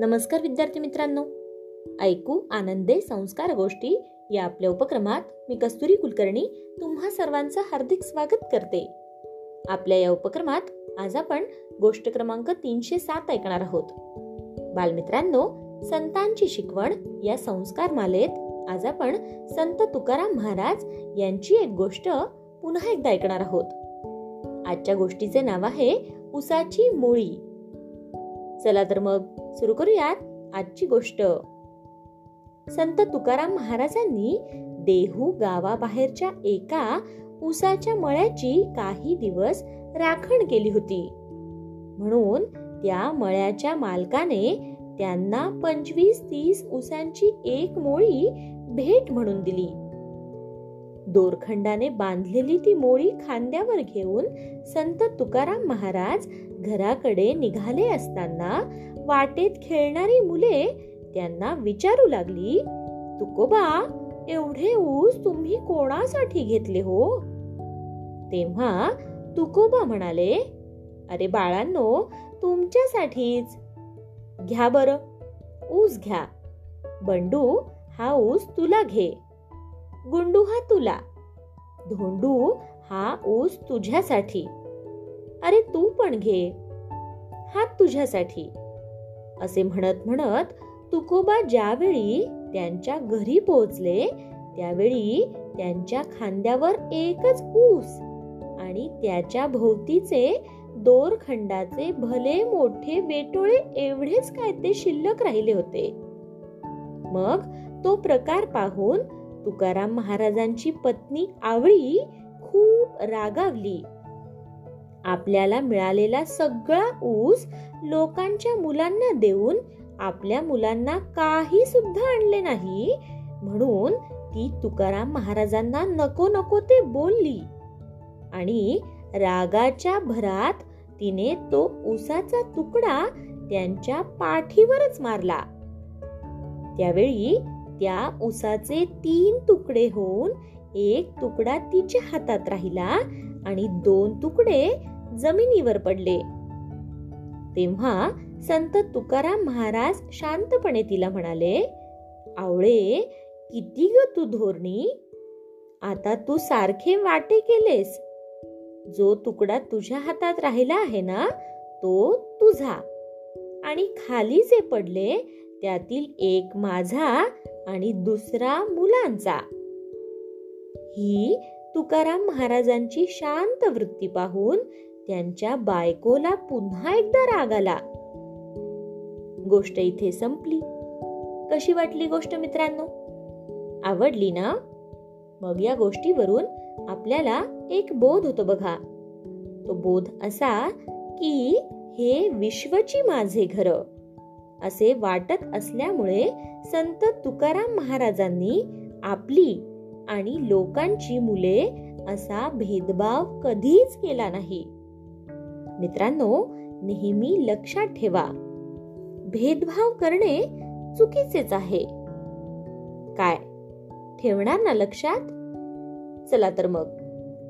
नमस्कार विद्यार्थी मित्रांनो. ऐकू आनंदे संस्कार गोष्टी या आपल्या उपक्रमात मी कस्तुरी कुलकर्णी तुम्हा सर्वांचं हार्दिक स्वागत करते. आपल्या या उपक्रमात आज आपण गोष्ट क्रमांक तीनशे सात ऐकणार आहोत. बालमित्रांनो संतांची शिकवण या संस्कार मालेत आज आपण संत तुकाराम महाराज यांची एक गोष्ट पुन्हा एकदा ऐकणार आहोत. आजच्या गोष्टीचे नाव आहे उसाची मुळी. चला तर मग सुरू करूयात आजची गोष्ट. संत तुकाराम महाराजांनी देहू गावाबाहेरच्या एका उसाच्या मळ्याची काही दिवस राखण केली होती. म्हणून त्या मळ्याच्या मालकाने त्यांना पंचवीस तीस उसांची एक मोळी भेट म्हणून दिली. दोरखंडाने बांधलेली ती मोळी खांद्यावर घेऊन संत तुकाराम महाराज घराकडे निघाले असताना वाटेत खेळणारी मुले त्यांना विचारू लागली तुकोबा एवढे ऊस तुम्ही कोणासाठी घेतले हो? तेव्हा तुकोबा म्हणाले अरे बाळांनो तुमच्यासाठीच. घ्या बर ऊस घ्या. बंडू हा ऊस तुला घे. गुंडू हा तुला. धोंडू हा ऊस तुझ्यासाठी. अरे तू पण घे. हा तुझ्यासाठी. असे म्हणत म्हणत तुकोबा ज्यावेळी त्यांच्या घरी पोहोचले त्यावेळी त्यांच्या खांद्यावर एकच ऊस आणि त्याच्या भोवतीचे दोरखंडाचे भले मोठे वेटोळे एवढेच काय ते शिल्लक राहिले होते. मग तो प्रकार पाहून तुकाराम महाराजांची पत्नी आवळी खूप रागावली. आपल्याला मिळालेला सगळा ऊस लोकांच्या मुलांना देऊन आपल्या मुलांना काही सुद्धा आणले नाही म्हणून ती तुकाराम महाराजांना नको नको ते बोलली. आणि रागाच्या भरात तिने तो उसाचा तुकडा त्यांच्या पाठीवरच मारला. त्यावेळी त्या उसाचे तीन तुकडे होऊन एक तुकडा तिच्या हातात राहिला आणि दोन तुकडे जमिनीवर पडले. तेव्हा संत तुकाराम महाराज शांतपणे तिला म्हणाले आवळे किती ग तू धोरणी? आता तू सारखे वाटे केलेस. जो तुकडा तुझ्या हातात राहिला आहे ना तो तुझा. आणि खाली जे पडले त्यातील एक माझा आणि दुसरा मुलांचा. ही तुकाराम महाराजांची शांत वृत्ती पाहून त्यांच्या बायकोला पुन्हा एकदा राग आला. गोष्ट इथे संपली. कशी वाटली गोष्ट मित्रांनो? आवडली ना? मग या गोष्टीवरून आपल्याला एक बोध होतो बघा. तो बोध असा की हे विश्वची माझे घर. असे वाटत असल्यामुळे संत तुकाराम महाराजांनी आपली आणि लोकांची मुले असा भेदभाव कधीच केला नाही. मित्रांनो नेहमी लक्षात ठेवा भेदभाव करणे चुकीचेच आहे. काय? ठेवणार ना लक्षात? चला तर मग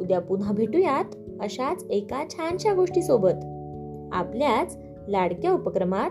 उद्या पुन्हा भेटूयात अशाच एका छानशा गोष्टी सोबत आपल्याच लाडक्या उपक्रमात